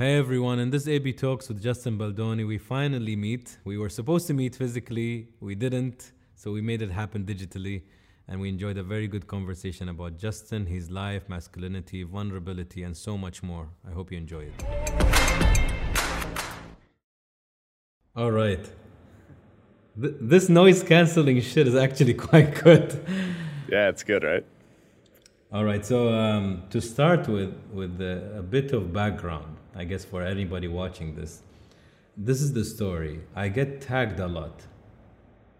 Hey everyone, in this AB Talks with Justin Baldoni, we finally meet. We were supposed to meet physically, we didn't, so we made it happen digitally. And we enjoyed a very good conversation about Justin, his life, masculinity, vulnerability, and so much more. I hope you enjoy it. All right. Th- this noise canceling shit is actually quite good. Yeah, it's good, right? All right. So um, to start with, with a, a bit of background, I guess for anybody watching this, this is the story. I get tagged a lot.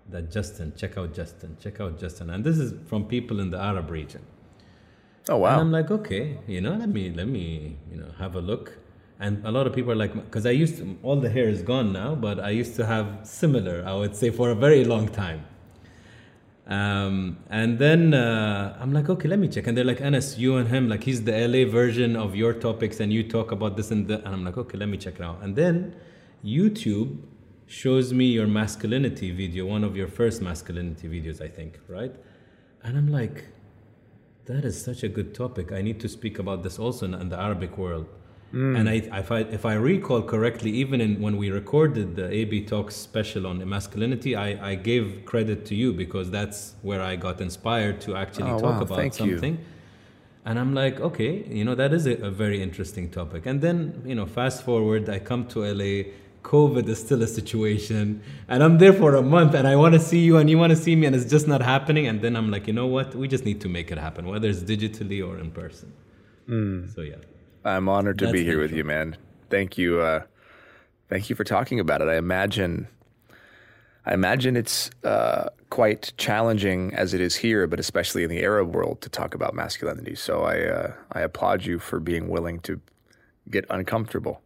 That Justin, check out Justin, check out Justin, and this is from people in the Arab region. Oh wow! And I'm like, okay, you know, let me let me you know have a look. And a lot of people are like, because I used to, all the hair is gone now, but I used to have similar, I would say, for a very long time. Um, and then uh, I'm like, okay, let me check. And they're like, Anas, you and him, like he's the LA version of your topics, and you talk about this and that. And I'm like, okay, let me check it out. And then YouTube shows me your masculinity video, one of your first masculinity videos, I think, right? And I'm like, that is such a good topic. I need to speak about this also in, in the Arabic world. Mm. And I, if, I, if I recall correctly, even in, when we recorded the AB Talks special on masculinity, I, I gave credit to you because that's where I got inspired to actually oh, talk wow. about something. You. And I'm like, okay, you know, that is a, a very interesting topic. And then, you know, fast forward, I come to LA. COVID is still a situation, and I'm there for a month, and I want to see you, and you want to see me, and it's just not happening. And then I'm like, you know what? We just need to make it happen, whether it's digitally or in person. Mm. So yeah. I'm honored to That's be here the with you, man. Thank you. Uh, thank you for talking about it. I imagine, I imagine it's uh, quite challenging as it is here, but especially in the Arab world to talk about masculinity. So I, uh, I applaud you for being willing to get uncomfortable.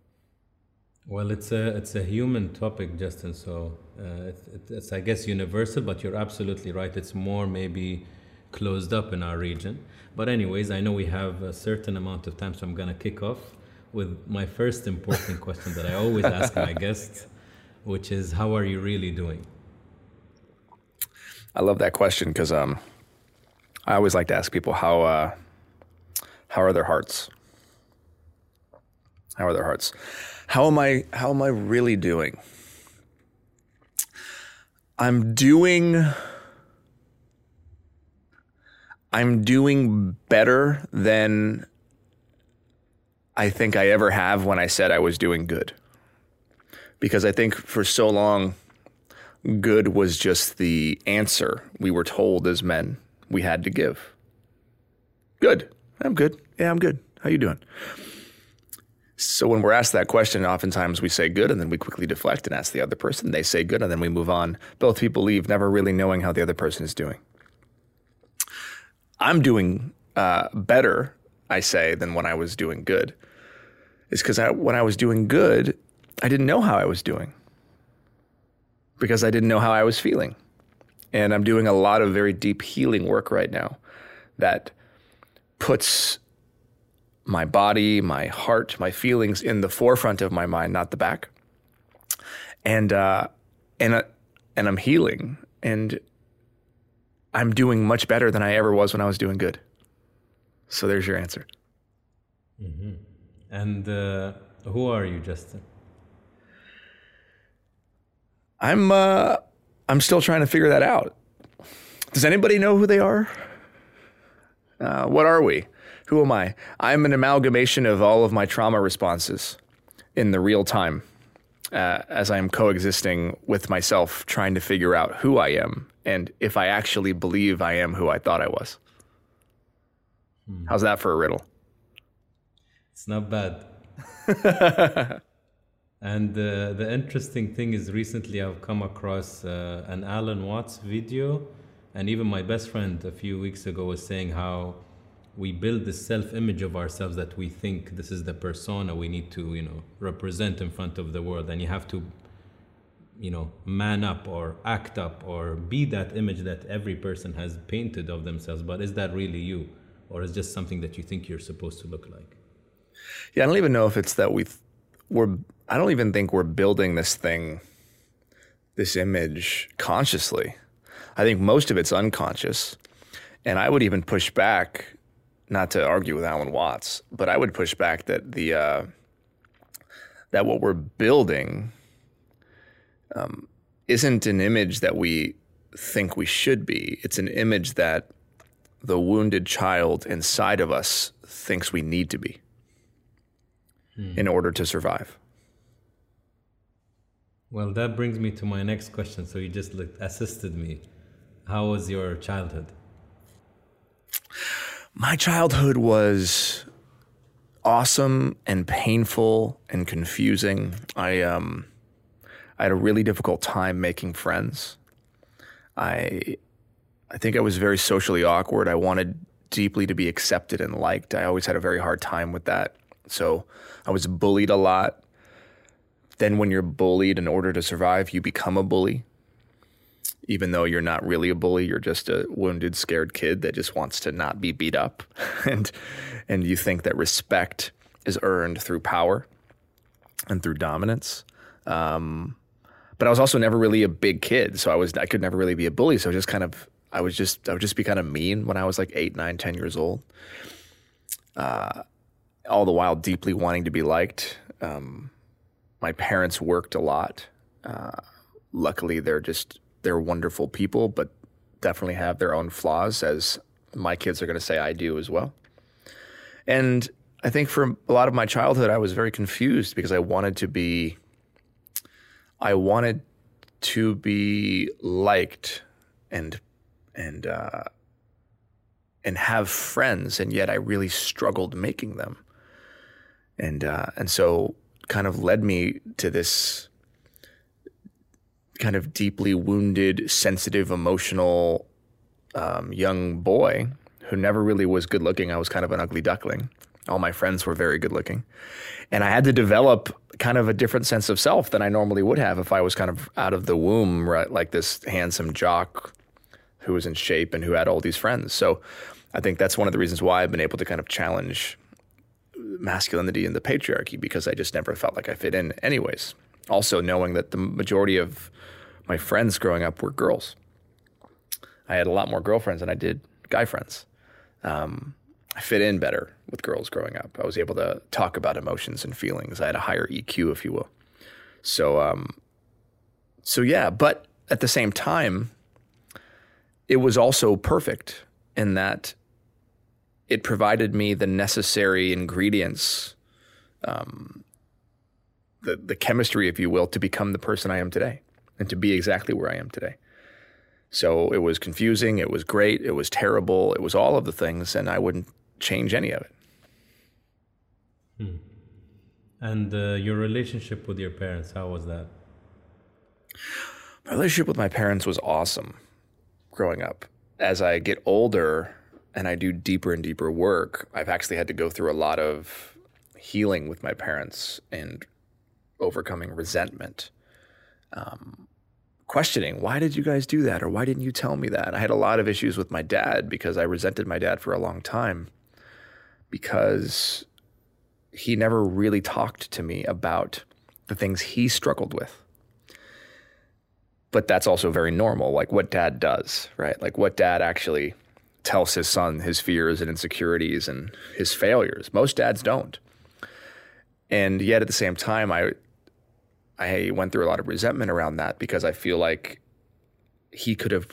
Well, it's a it's a human topic, Justin. So uh, it, it's I guess universal, but you're absolutely right. It's more maybe closed up in our region. But anyways, I know we have a certain amount of time, so I'm gonna kick off with my first important question that I always ask my guests, which is, "How are you really doing?" I love that question because um, I always like to ask people how uh, how are their hearts. How are their hearts? How am I? How am I really doing? I'm doing. I'm doing better than I think I ever have when I said I was doing good. Because I think for so long, good was just the answer we were told as men we had to give. Good. I'm good. Yeah, I'm good. How you doing? So when we're asked that question, oftentimes we say good and then we quickly deflect and ask the other person. They say good and then we move on. Both people leave never really knowing how the other person is doing. I'm doing uh, better, I say, than when I was doing good. Is because I, when I was doing good, I didn't know how I was doing because I didn't know how I was feeling. And I'm doing a lot of very deep healing work right now that puts my body, my heart, my feelings in the forefront of my mind, not the back. And uh, and uh, and I'm healing, and I'm doing much better than I ever was when I was doing good. So there's your answer. Mm-hmm. And uh, who are you, Justin? I'm uh, I'm still trying to figure that out. Does anybody know who they are? Uh, what are we? Who am I? I'm an amalgamation of all of my trauma responses in the real time uh, as I am coexisting with myself, trying to figure out who I am and if I actually believe I am who I thought I was. Hmm. How's that for a riddle? It's not bad. and uh, the interesting thing is, recently I've come across uh, an Alan Watts video, and even my best friend a few weeks ago was saying how we build this self-image of ourselves that we think this is the persona we need to, you know, represent in front of the world, and you have to, you know, man up or act up or be that image that every person has painted of themselves. But is that really you, or is just something that you think you're supposed to look like? Yeah, I don't even know if it's that we we're. I don't even think we're building this thing, this image consciously. I think most of it's unconscious, and I would even push back, not to argue with Alan Watts, but I would push back that the uh, that what we're building um, isn't an image that we think we should be. It's an image that the wounded child inside of us thinks we need to be in order to survive. Well, that brings me to my next question. So you just like, assisted me. How was your childhood? My childhood was awesome and painful and confusing. I um I had a really difficult time making friends. I I think I was very socially awkward. I wanted deeply to be accepted and liked. I always had a very hard time with that. So I was bullied a lot. Then when you're bullied in order to survive, you become a bully. Even though you're not really a bully, you're just a wounded, scared kid that just wants to not be beat up. and and you think that respect is earned through power and through dominance. Um, but I was also never really a big kid, so I was I could never really be a bully. So just kind of I was just I would just be kind of mean when I was like eight, nine, ten years old. Uh, all the while deeply wanting to be liked. Um, my parents worked a lot. Uh, luckily, they're just they're wonderful people, but definitely have their own flaws, as my kids are going to say I do as well. And I think for a lot of my childhood, I was very confused because I wanted to be, I wanted to be liked and and uh, and have friends, and yet I really struggled making them. And uh, and so kind of led me to this kind of deeply wounded, sensitive, emotional um, young boy who never really was good looking. I was kind of an ugly duckling. All my friends were very good looking. And I had to develop kind of a different sense of self than I normally would have if I was kind of out of the womb, right? Like this handsome jock who was in shape and who had all these friends. So I think that's one of the reasons why I've been able to kind of challenge masculinity and the patriarchy because I just never felt like I fit in, anyways. Also, knowing that the majority of my friends growing up were girls. I had a lot more girlfriends than I did guy friends. Um, I fit in better with girls growing up. I was able to talk about emotions and feelings. I had a higher EQ, if you will. So, um, so yeah. But at the same time, it was also perfect in that it provided me the necessary ingredients, um, the the chemistry, if you will, to become the person I am today and to be exactly where I am today. So it was confusing, it was great, it was terrible, it was all of the things, and I wouldn't change any of it. Hmm. And uh, your relationship with your parents, how was that? My relationship with my parents was awesome growing up. As I get older and I do deeper and deeper work, I've actually had to go through a lot of healing with my parents and overcoming resentment. Um, questioning why did you guys do that or why didn't you tell me that i had a lot of issues with my dad because i resented my dad for a long time because he never really talked to me about the things he struggled with. But that's also very normal like what dad does right? Like what dad actually tells his son his fears and insecurities and his failures. Most dads don't. And yet at the same time i I went through a lot of resentment around that because I feel like he could have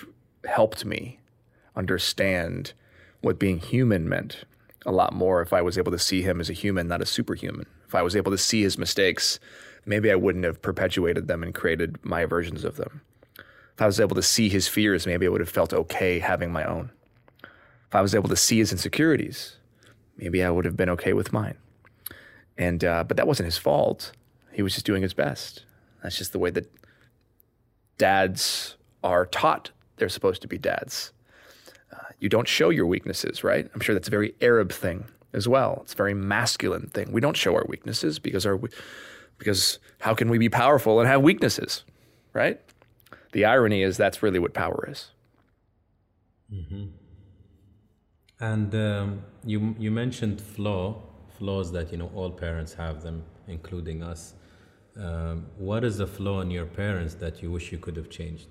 helped me understand what being human meant a lot more if I was able to see him as a human, not a superhuman. If I was able to see his mistakes, maybe I wouldn't have perpetuated them and created my versions of them. If I was able to see his fears, maybe I would have felt okay having my own. If I was able to see his insecurities, maybe I would have been okay with mine. And uh, but that wasn't his fault. He was just doing his best. That's just the way that dads are taught they're supposed to be dads. You don't show your weaknesses, right? I'm sure that's a very Arab thing as well. It's a very masculine thing. We don't show our weaknesses because our because how can we be powerful and have weaknesses, right? The irony is that's really what power is. Mm-hmm. And um, you you mentioned flaw flaws that you know all parents have them, including us. Um, what is the flaw in your parents that you wish you could have changed?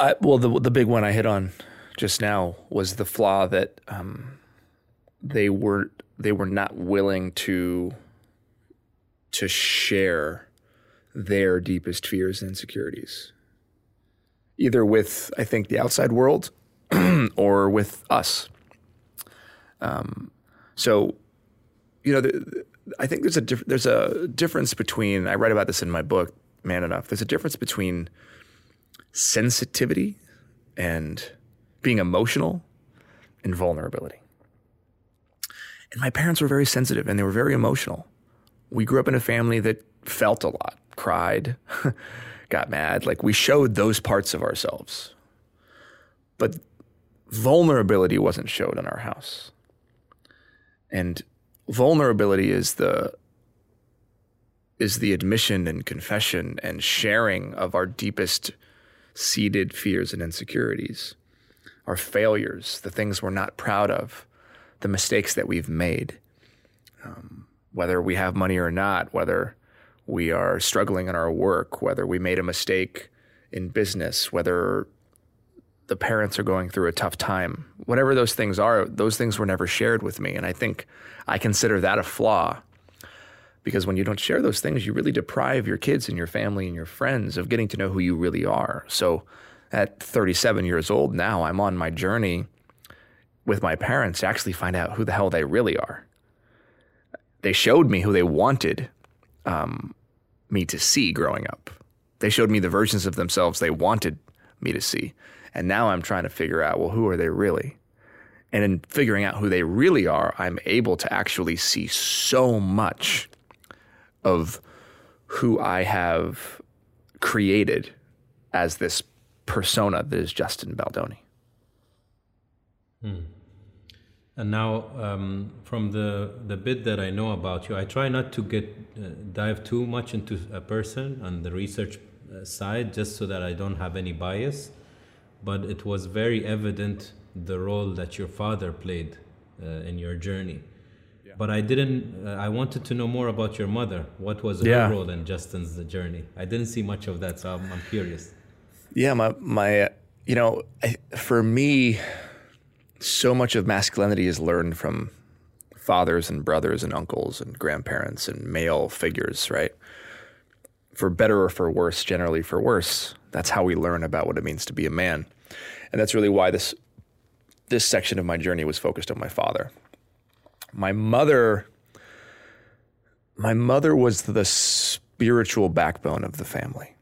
I, well, the the big one I hit on just now was the flaw that um, they were they were not willing to to share their deepest fears and insecurities, either with, I think, the outside world or with us. Um, so, you know, the, I think there's a diff- there's a difference between I write about this in my book, Man Enough. There's a difference between sensitivity and being emotional and vulnerability. And my parents were very sensitive and they were very emotional. We grew up in a family that felt a lot, cried, got mad. Like we showed those parts of ourselves. But vulnerability wasn't showed in our house. And vulnerability is the is the admission and confession and sharing of our deepest seated fears and insecurities, our failures, the things we're not proud of, the mistakes that we've made, um, whether we have money or not, whether we are struggling in our work, whether we made a mistake in business, whether the parents are going through a tough time, whatever those things are, those things were never shared with me. And I think I consider that a flaw because when you don't share those things, you really deprive your kids and your family and your friends of getting to know who you really are. So at 37 years old now, I'm on my journey with my parents to actually find out who the hell they really are. They showed me who they wanted um, me to see growing up. They showed me the versions of themselves they wanted me to see. And now I'm trying to figure out, well, who are they really? And in figuring out who they really are, I'm able to actually see so much of who I have created as this persona that is Justin Baldoni. Hmm. And now, um, from the the bit that I know about you, I try not to get uh, dive too much into a person on the research uh, side, just so that I don't have any bias. But it was very evident the role that your father played uh, in your journey. But I didn't. Uh, I wanted to know more about your mother. What was her yeah. role in Justin's journey? I didn't see much of that, so I'm, I'm curious. Yeah, my my, you know, I, for me so much of masculinity is learned from fathers and brothers and uncles and grandparents and male figures, right? For better or for worse, generally for worse. That's how we learn about what it means to be a man. And that's really why this this section of my journey was focused on my father. My mother my mother was the spiritual backbone of the family,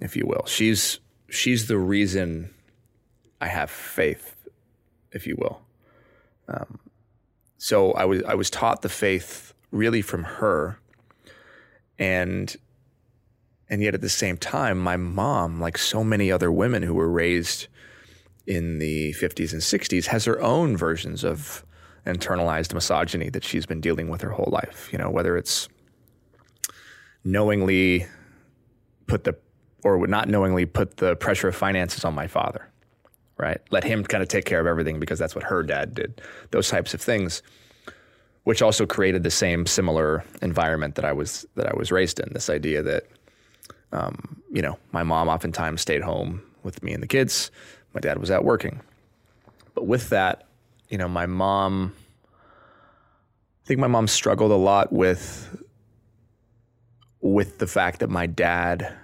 if you will. She's she's the reason I have faith if you will. Um, so I was I was taught the faith really from her, and and yet at the same time, my mom, like so many other women who were raised in the 50s and 60s, has her own versions of internalized misogyny that she's been dealing with her whole life. You know, whether it's knowingly put the or would not knowingly put the pressure of finances on my father right? Let him kind of take care of everything because that's what her dad did. Those types of things, which also created the same similar environment that I was that I was raised in. This idea that, um, you know, my mom oftentimes stayed home with me and the kids. My dad was out working. But with that, you know, my mom. I think my mom struggled a lot with with the fact that my dad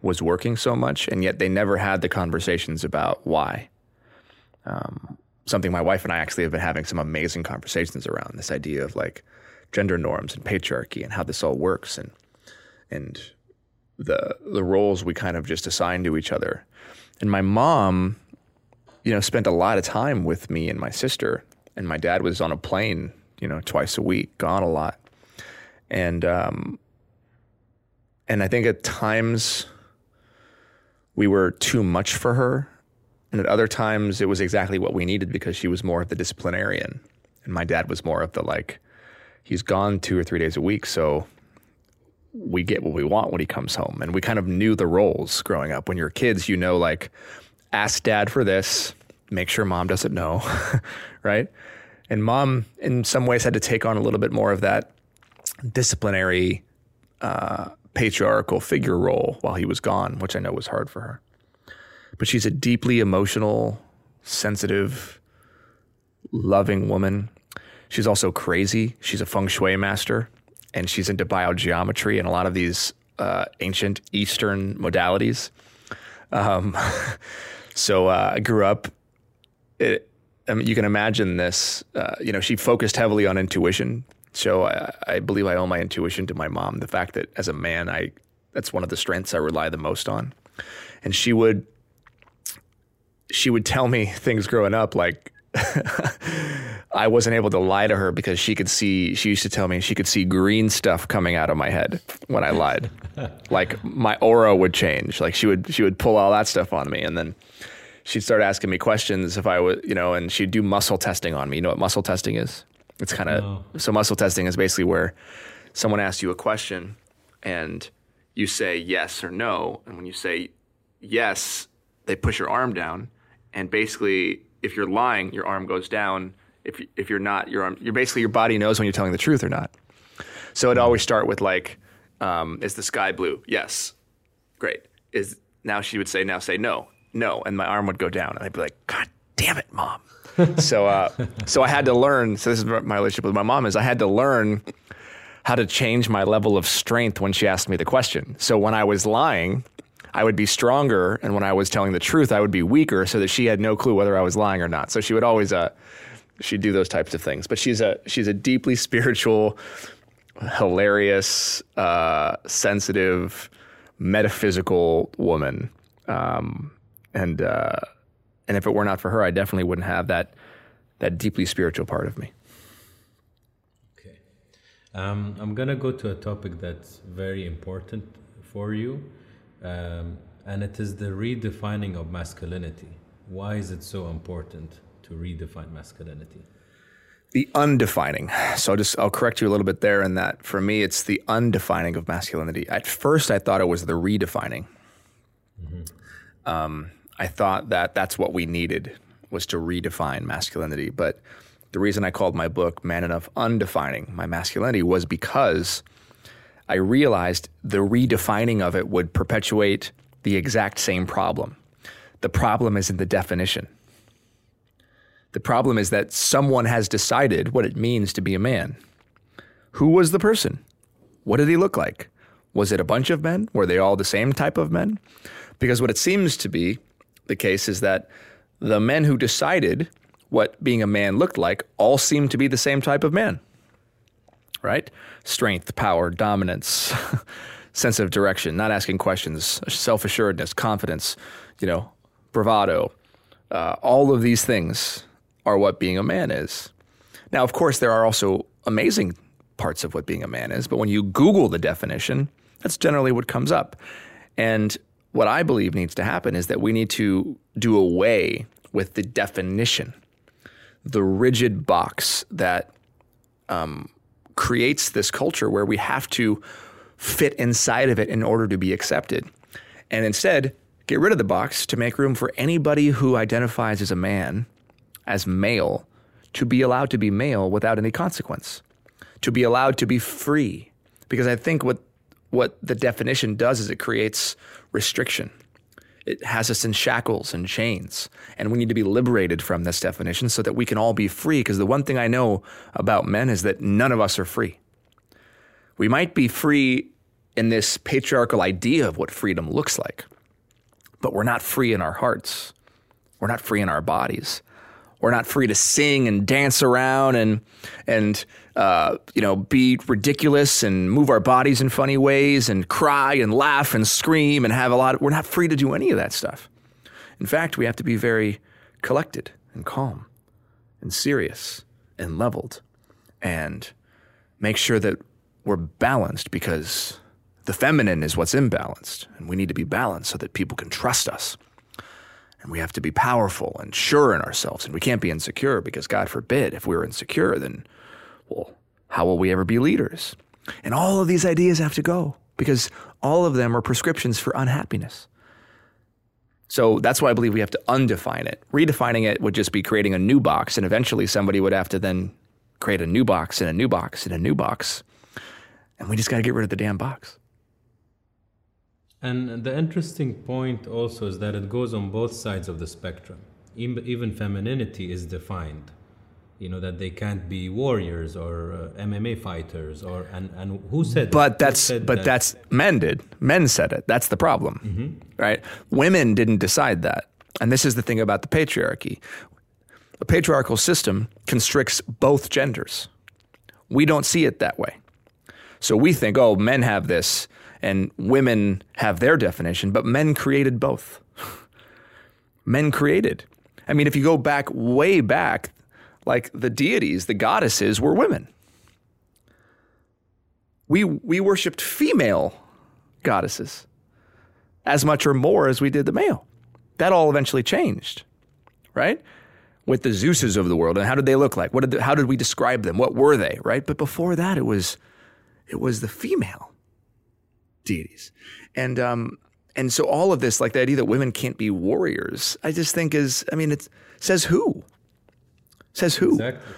was working so much, and yet they never had the conversations about why. Um, something my wife and I actually have been having some amazing conversations around this idea of like gender norms and patriarchy and how this all works and and the the roles we kind of just assign to each other. And my mom, you know, spent a lot of time with me and my sister, and my dad was on a plane, you know, twice a week, gone a lot, and um, and I think at times we were too much for her. And at other times, it was exactly what we needed because she was more of the disciplinarian. And my dad was more of the like, he's gone two or three days a week. So we get what we want when he comes home. And we kind of knew the roles growing up. When you're kids, you know, like, ask dad for this, make sure mom doesn't know, right? And mom, in some ways, had to take on a little bit more of that disciplinary uh, patriarchal figure role while he was gone, which I know was hard for her. But she's a deeply emotional, sensitive, loving woman. She's also crazy. She's a feng shui master. and she's into biogeometry and a lot of these uh, ancient Eastern modalities. Um, so uh, I grew up. It, I mean, you can imagine this. Uh, you know, she focused heavily on intuition. So I, I believe I owe my intuition to my mom. The fact that as a man, I that's one of the strengths I rely the most on. And she would she would tell me things growing up like I wasn't able to lie to her because she could see she used to tell me she could see green stuff coming out of my head when I lied. like my aura would change. Like she would she would pull all that stuff on me and then she'd start asking me questions if I would, you know, and she'd do muscle testing on me. You know what muscle testing is? It's kind of no. so muscle testing is basically where someone asks you a question and you say yes or no, and when you say yes, they push your arm down, and basically, if you're lying, your arm goes down. If if you're not, your arm, you're basically your body knows when you're telling the truth or not. So it'd always start with like, um, "Is the sky blue?" Yes, great. Is now she would say, "Now say no, no," and my arm would go down, and I'd be like, "God damn it, mom." so uh, so I had to learn. So this is my relationship with my mom is I had to learn how to change my level of strength when she asked me the question. So when I was lying, I would be stronger, and when I was telling the truth, I would be weaker, so that she had no clue whether I was lying or not. So she would always uh, she'd do those types of things. But she's a she's a deeply spiritual, hilarious, uh, sensitive, metaphysical woman. Um, and uh, and if it were not for her, I definitely wouldn't have that that deeply spiritual part of me. Okay, um, I'm gonna go to a topic that's very important for you, um, and it is the redefining of masculinity. Why is it so important to redefine masculinity? The undefining. So I'll just I'll correct you a little bit there in that for me it's the undefining of masculinity. At first I thought it was the redefining. Mm-hmm. Um, I thought that that's what we needed was to redefine masculinity. But the reason I called my book Man Enough Undefining My Masculinity was because I realized the redefining of it would perpetuate the exact same problem. The problem is in the definition. The problem is that someone has decided what it means to be a man. Who was the person? What did he look like? Was it a bunch of men? Were they all the same type of men? Because what it seems to be the case is that the men who decided what being a man looked like all seemed to be the same type of man. Right? Strength, power, dominance, sense of direction, not asking questions, self assuredness, confidence, you know, bravado. Uh, all of these things are what being a man is. Now, of course, there are also amazing parts of what being a man is, but when you Google the definition, that's generally what comes up. And what I believe needs to happen is that we need to do away with the definition, the rigid box that um, creates this culture where we have to fit inside of it in order to be accepted. And instead, get rid of the box to make room for anybody who identifies as a man, as male, to be allowed to be male without any consequence, to be allowed to be free. Because I think what what the definition does is it creates restriction. It has us in shackles and chains. And we need to be liberated from this definition so that we can all be free. Because the one thing I know about men is that none of us are free. We might be free in this patriarchal idea of what freedom looks like, but we're not free in our hearts. We're not free in our bodies. We're not free to sing and dance around and and uh, you know be ridiculous and move our bodies in funny ways and cry and laugh and scream and have a lot. Of, we're not free to do any of that stuff. In fact, we have to be very collected and calm and serious and leveled and make sure that we're balanced because the feminine is what's imbalanced and we need to be balanced so that people can trust us and we have to be powerful and sure in ourselves. And we can't be insecure because, God forbid, if we're insecure, then, how will we ever be leaders? And all of these ideas have to go because all of them are prescriptions for unhappiness. So that's why I believe we have to undefine it. Redefining it would just be creating a new box, and eventually somebody would have to then create a new box and a new box and a new box. And we just got to get rid of the damn box. And the interesting point also is that it goes on both sides of the spectrum. Even femininity is defined. You know that they can't be warriors or uh, MMA fighters or and and who said But who that's said but that? that's men did. Men said it. That's the problem. Right? Women didn't decide that. And this is the thing about the patriarchy. A patriarchal system constricts both genders. We don't see it that way. So we think, oh, men have this and women have their definition, but men created both. men created. I mean, if you go back way back, like the deities, the goddesses were women we we worshipped female goddesses as much or more as we did the male. That all eventually changed, right? With the Zeuses of the world, and how did they look like? What did the, how did we describe them? What were they, right? But before that, it was it was the female deities, and um, and so all of this, like the idea that women can't be warriors, I just think is, I mean, it says who says who exactly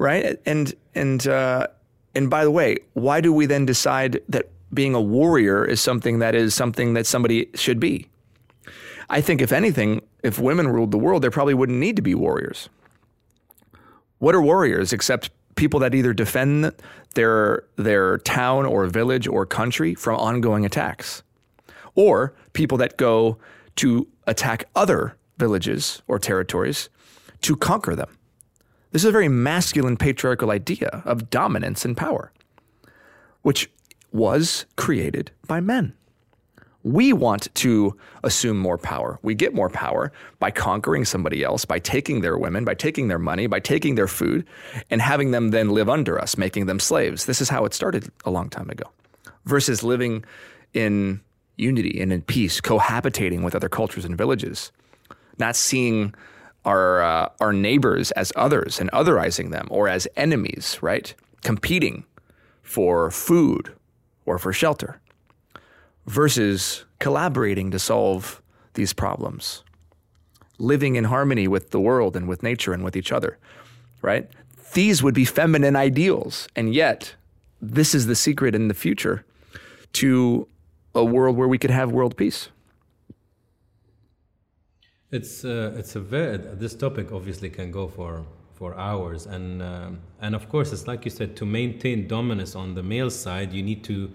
right? And and uh, and by the way, why do we then decide that being a warrior is something that is something that somebody should be? I think if anything, if women ruled the world, there probably wouldn't need to be warriors. What are warriors except people that either defend their their town or village or country from ongoing attacks, or people that go to attack other villages or territories to conquer them? This is a very masculine patriarchal idea of dominance and power, which was created by men. We want to assume more power. We get more power by conquering somebody else, by taking their women, by taking their money, by taking their food, and having them then live under us, making them slaves. This is how it started a long time ago, versus living in unity and in peace, cohabitating with other cultures and villages, not seeing our uh, our neighbors as others and otherizing them or as enemies, right? Competing for food or for shelter versus collaborating to solve these problems. Living in harmony with the world and with nature and with each other, right? These would be feminine ideals. And yet, this is the secret in the future to a world where we could have world peace. It's uh, it's a very this topic obviously can go for for hours and um, and of course it's like you said to maintain dominance on the male side you need to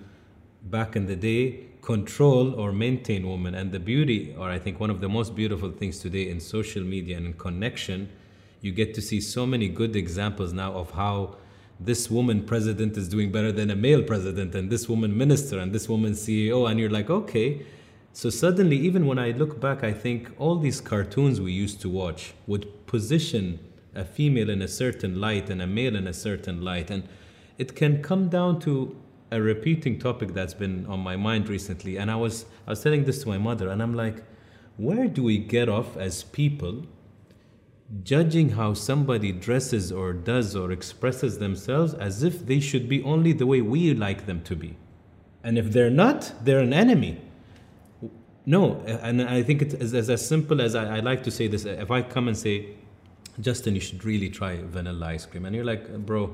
back in the day control or maintain women. And the beauty or I think one of the most beautiful things today in social media and in connection you get to see so many good examples now of how this woman president is doing better than a male president and this woman minister and this woman CEO and you're like okay so suddenly, even when I look back, I think all these cartoons we used to watch would position a female in a certain light and a male in a certain light. And it can come down to a repeating topic that's been on my mind recently. And I was, I was telling this to my mother, and I'm like, where do we get off as people judging how somebody dresses or does or expresses themselves as if they should be only the way we like them to be? And if they're not, they're an enemy. No, and I think it's as, as, simple as I, I, like to say this. If I come and say, Justin, you should really try vanilla ice cream, and you're like, bro,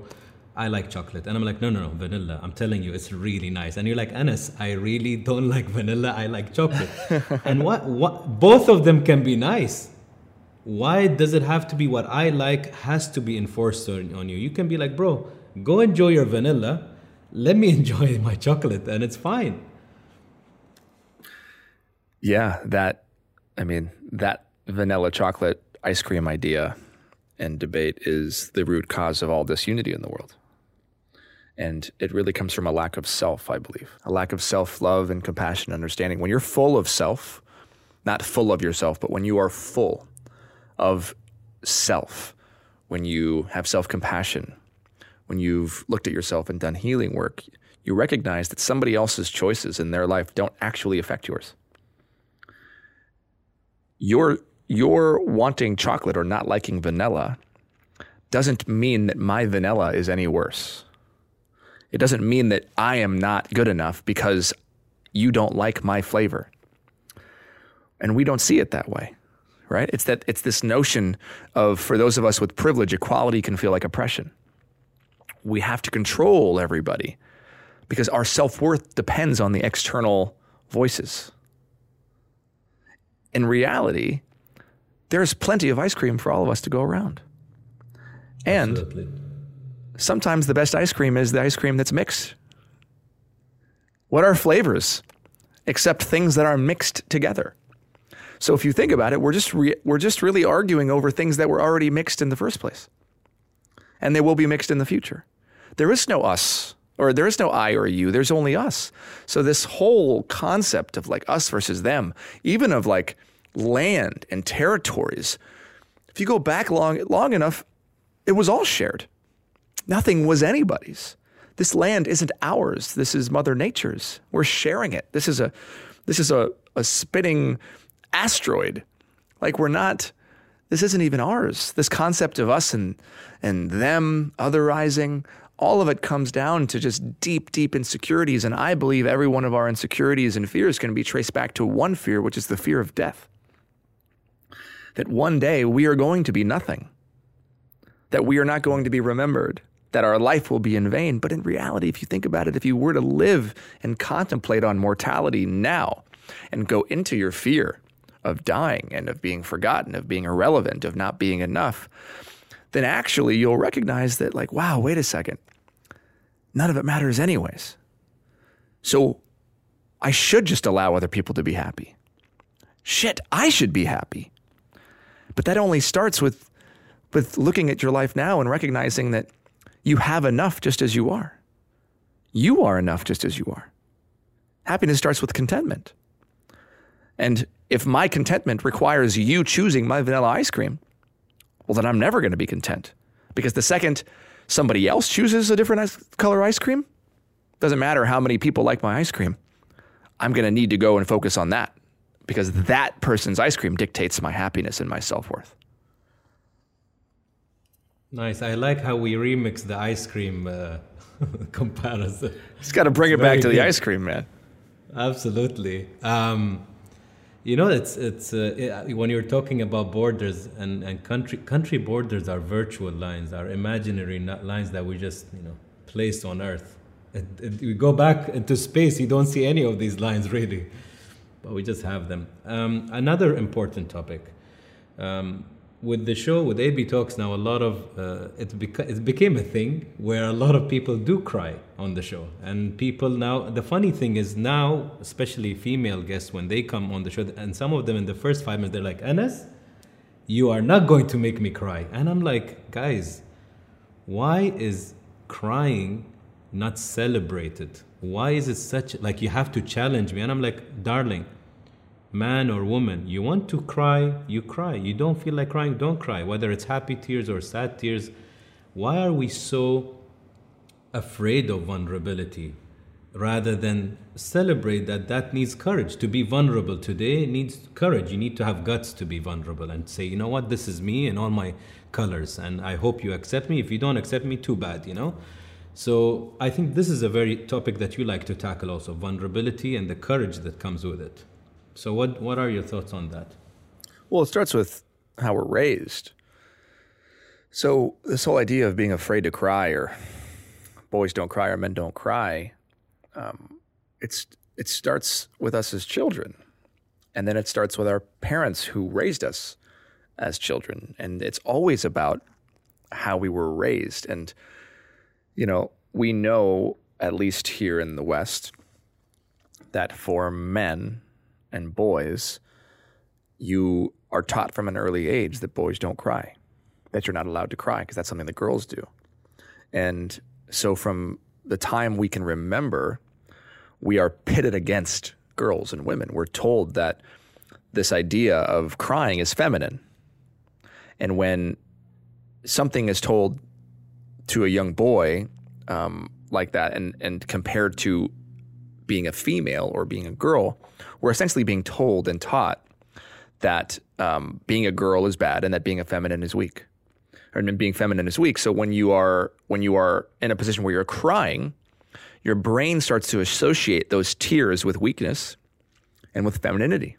I like chocolate, and I'm like, no, no, no, vanilla. I'm telling you, it's really nice. And you're like, Anas, I really don't like vanilla. I like chocolate. and what, what, both of them can be nice. Why does it have to be what I like has to be enforced on, on you? You can be like, bro, go enjoy your vanilla. Let me enjoy my chocolate, and it's fine. Yeah, that, I mean, that vanilla chocolate ice cream idea and debate is the root cause of all disunity in the world. And it really comes from a lack of self, I believe, a lack of self love and compassion, understanding. When you're full of self, not full of yourself, but when you are full of self, when you have self compassion, when you've looked at yourself and done healing work, you recognize that somebody else's choices in their life don't actually affect yours your your wanting chocolate or not liking vanilla doesn't mean that my vanilla is any worse. It doesn't mean that I am not good enough because you don't like my flavor. And we don't see it that way. Right? It's that it's this notion of for those of us with privilege, equality can feel like oppression. We have to control everybody because our self-worth depends on the external voices in reality, there's plenty of ice cream for all of us to go around. And Absolutely. sometimes the best ice cream is the ice cream that's mixed. What are flavors except things that are mixed together? So if you think about it, we're just re- we're just really arguing over things that were already mixed in the first place. And they will be mixed in the future. There is no us or there is no I or you, there's only us. So this whole concept of like us versus them, even of like land and territories, if you go back long long enough, it was all shared. Nothing was anybody's. This land isn't ours. This is Mother Nature's. We're sharing it. This is a this is a, a spinning asteroid. Like we're not this isn't even ours. This concept of us and and them otherizing, all of it comes down to just deep, deep insecurities. And I believe every one of our insecurities and fears can be traced back to one fear, which is the fear of death. That one day we are going to be nothing that we are not going to be remembered, that our life will be in vain. But in reality, if you think about it, if you were to live and contemplate on mortality now and go into your fear of dying and of being forgotten, of being irrelevant, of not being enough, then actually you'll recognize that, like, wow, wait a second. None of it matters, anyways. So I should just allow other people to be happy. Shit, I should be happy. But that only starts with with looking at your life now and recognizing that you have enough just as you are. You are enough just as you are. Happiness starts with contentment. And if my contentment requires you choosing my vanilla ice cream, well, then I'm never going to be content. Because the second somebody else chooses a different ice, color ice cream, doesn't matter how many people like my ice cream, I'm going to need to go and focus on that because that person's ice cream dictates my happiness and my self worth. Nice. I like how we remix the ice cream uh, comparison. Just got to bring it Very back to the ice cream, man. Absolutely. Um, you know, it's it's uh, it- when you're talking about borders and, and country country borders are virtual lines, are imaginary lines that we just you know place on Earth. It, it, you go back into space, you don't see any of these lines really, but we just have them. Um, another important topic. Um, with the show with AB Talks now, a lot of uh, it, beca- it became a thing where a lot of people do cry on the show, and people now. The funny thing is now, especially female guests, when they come on the show, and some of them in the first five minutes, they're like, "Anas, you are not going to make me cry," and I'm like, guys, why is crying not celebrated? Why is it such like you have to challenge me? And I'm like, darling, man or woman, you want to cry, you cry. You don't feel like crying, don't cry. Whether it's happy tears or sad tears. Why are we so afraid of vulnerability rather than celebrate that that needs courage to be vulnerable today needs courage you need to have guts to be vulnerable and say you know what this is me and all my colors and i hope you accept me if you don't accept me too bad you know so i think this is a very topic that you like to tackle also vulnerability and the courage that comes with it so what what are your thoughts on that Well, it starts with how we're raised. So, this whole idea of being afraid to cry, or boys don't cry, or men don't cry, um, it's it starts with us as children, and then it starts with our parents who raised us as children, and it's always about how we were raised. And you know, we know at least here in the West that for men and boys, you are taught from an early age that boys don't cry, that you're not allowed to cry because that's something that girls do. And so from the time we can remember, we are pitted against girls and women. We're told that this idea of crying is feminine. And when something is told to a young boy um, like that and, and compared to being a female or being a girl, we're essentially being told and taught that um, being a girl is bad and that being a feminine is weak, or being feminine is weak. So when you are when you are in a position where you're crying, your brain starts to associate those tears with weakness and with femininity.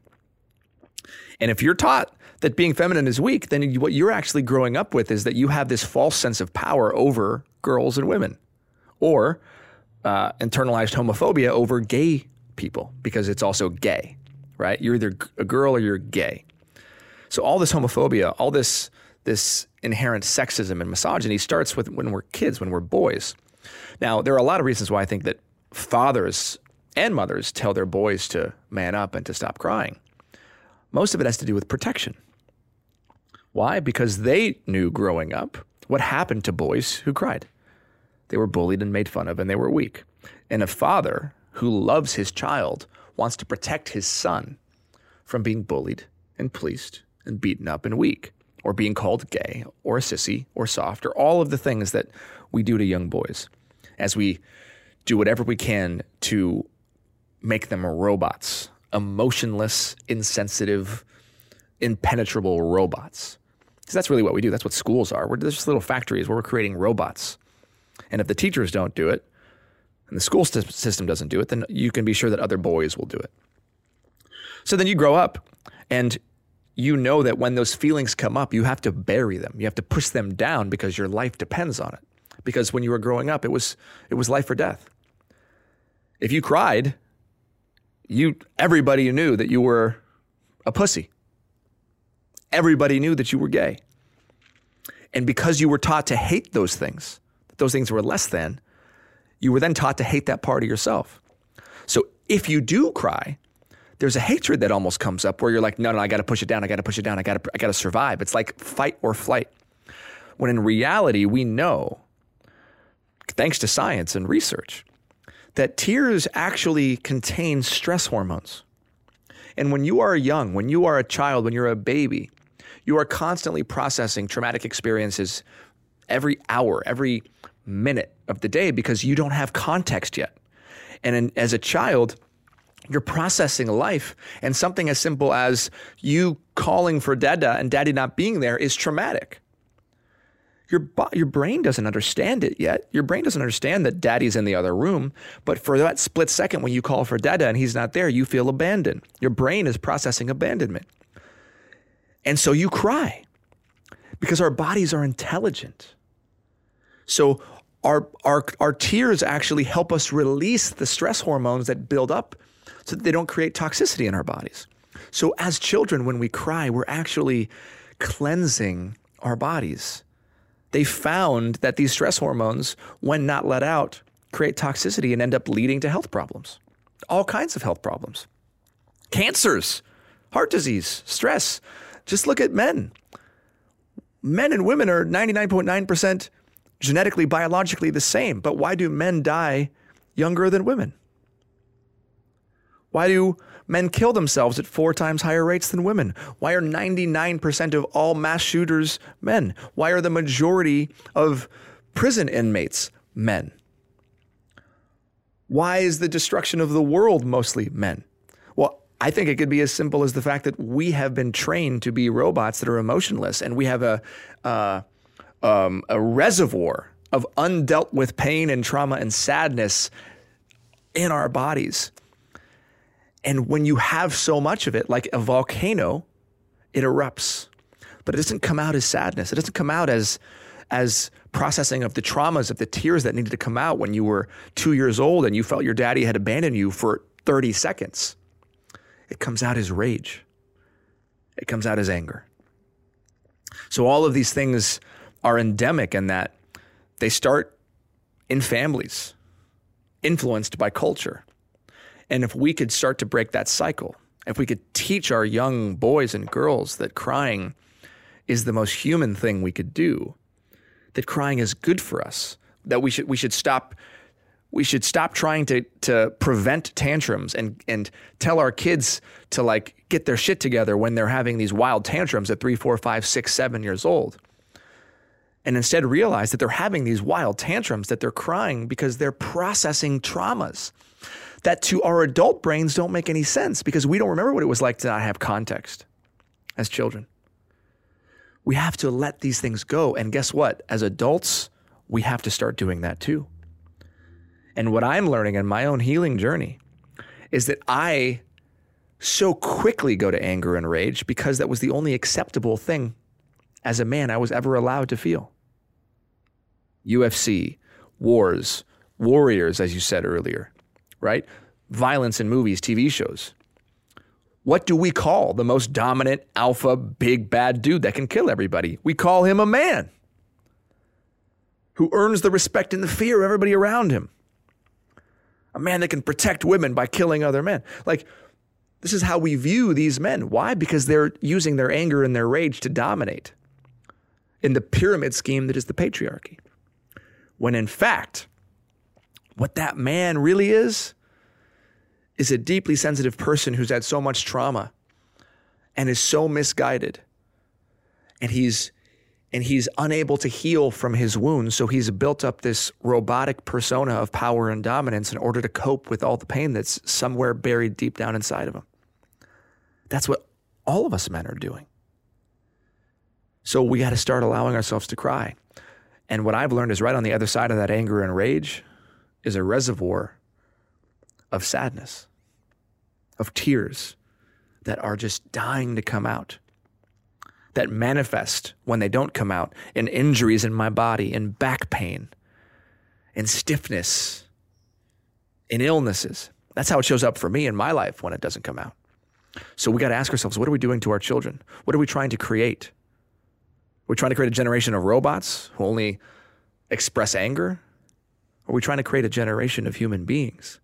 And if you're taught that being feminine is weak, then you- what you're actually growing up with is that you have this false sense of power over girls and women, or uh, internalized homophobia over gay people because it's also gay, right? You're either a girl or you're gay. So all this homophobia, all this this inherent sexism and misogyny starts with when we're kids, when we're boys. Now, there are a lot of reasons why I think that fathers and mothers tell their boys to man up and to stop crying. Most of it has to do with protection. Why? Because they knew growing up what happened to boys who cried. They were bullied and made fun of, and they were weak. And a father who loves his child wants to protect his son from being bullied and policed and beaten up and weak, or being called gay or a sissy or soft, or all of the things that we do to young boys as we do whatever we can to make them robots, emotionless, insensitive, impenetrable robots. Because that's really what we do. That's what schools are. We're just little factories where we're creating robots. And if the teachers don't do it, and the school system doesn't do it, then you can be sure that other boys will do it. So then you grow up and you know that when those feelings come up, you have to bury them. You have to push them down because your life depends on it. Because when you were growing up, it was it was life or death. If you cried, you everybody knew that you were a pussy. Everybody knew that you were gay. And because you were taught to hate those things, those things were less than, you were then taught to hate that part of yourself. So if you do cry, there's a hatred that almost comes up where you're like, no, no, I got to push it down. I got to push it down. I got to, I got to survive. It's like fight or flight. When in reality, we know, thanks to science and research, that tears actually contain stress hormones. And when you are young, when you are a child, when you're a baby, you are constantly processing traumatic experiences every hour, every minute of the day because you don't have context yet. And in, as a child, you're processing life, and something as simple as you calling for dada and daddy not being there is traumatic. Your, your brain doesn't understand it yet. Your brain doesn't understand that daddy's in the other room. But for that split second when you call for dada and he's not there, you feel abandoned. Your brain is processing abandonment. And so you cry because our bodies are intelligent. So our, our, our tears actually help us release the stress hormones that build up so that they don't create toxicity in our bodies. So as children, when we cry, we're actually cleansing our bodies. They found that these stress hormones, when not let out, create toxicity and end up leading to health problems. All kinds of health problems. Cancers, heart disease, stress. Just look at men. Men and women are 99.9% genetically, biologically the same. But why do men die younger than women? Why do men kill themselves at four times higher rates than women? Why are 99% of all mass shooters men? Why are the majority of prison inmates men? Why is the destruction of the world mostly men? Well, I think it could be as simple as the fact that we have been trained to be robots that are emotionless, and we have a uh, um, a reservoir of undealt with pain and trauma and sadness in our bodies. And when you have so much of it, like a volcano, it erupts. But it doesn't come out as sadness. It doesn't come out as as processing of the traumas of the tears that needed to come out when you were two years old and you felt your daddy had abandoned you for 30 seconds. It comes out as rage. It comes out as anger. So all of these things are endemic in that they start in families, influenced by culture. And if we could start to break that cycle, if we could teach our young boys and girls that crying is the most human thing we could do, that crying is good for us, that we should we should stop we should stop trying to to prevent tantrums and and tell our kids to like get their shit together when they're having these wild tantrums at three, four, five, six, seven years old. And instead realize that they're having these wild tantrums, that they're crying because they're processing traumas that to our adult brains don't make any sense because we don't remember what it was like to not have context as children. We have to let these things go. And guess what? As adults, we have to start doing that too. And what I'm learning in my own healing journey is that I so quickly go to anger and rage because that was the only acceptable thing as a man I was ever allowed to feel. UFC, wars, warriors, as you said earlier, right? Violence in movies, TV shows. What do we call the most dominant alpha big bad dude that can kill everybody? We call him a man who earns the respect and the fear of everybody around him. A man that can protect women by killing other men. Like, this is how we view these men. Why? Because they're using their anger and their rage to dominate in the pyramid scheme that is the patriarchy. When in fact, what that man really is, is a deeply sensitive person who's had so much trauma and is so misguided. And he's and he's unable to heal from his wounds. So he's built up this robotic persona of power and dominance in order to cope with all the pain that's somewhere buried deep down inside of him. That's what all of us men are doing. So we got to start allowing ourselves to cry. And what I've learned is right on the other side of that anger and rage is a reservoir of sadness, of tears that are just dying to come out that manifest when they don't come out in injuries in my body, in back pain, in stiffness, in illnesses. That's how it shows up for me in my life when it doesn't come out. So we got to ask ourselves what are we doing to our children? What are we trying to create? We're trying to create a generation of robots who only express anger? Or are we trying to create a generation of human beings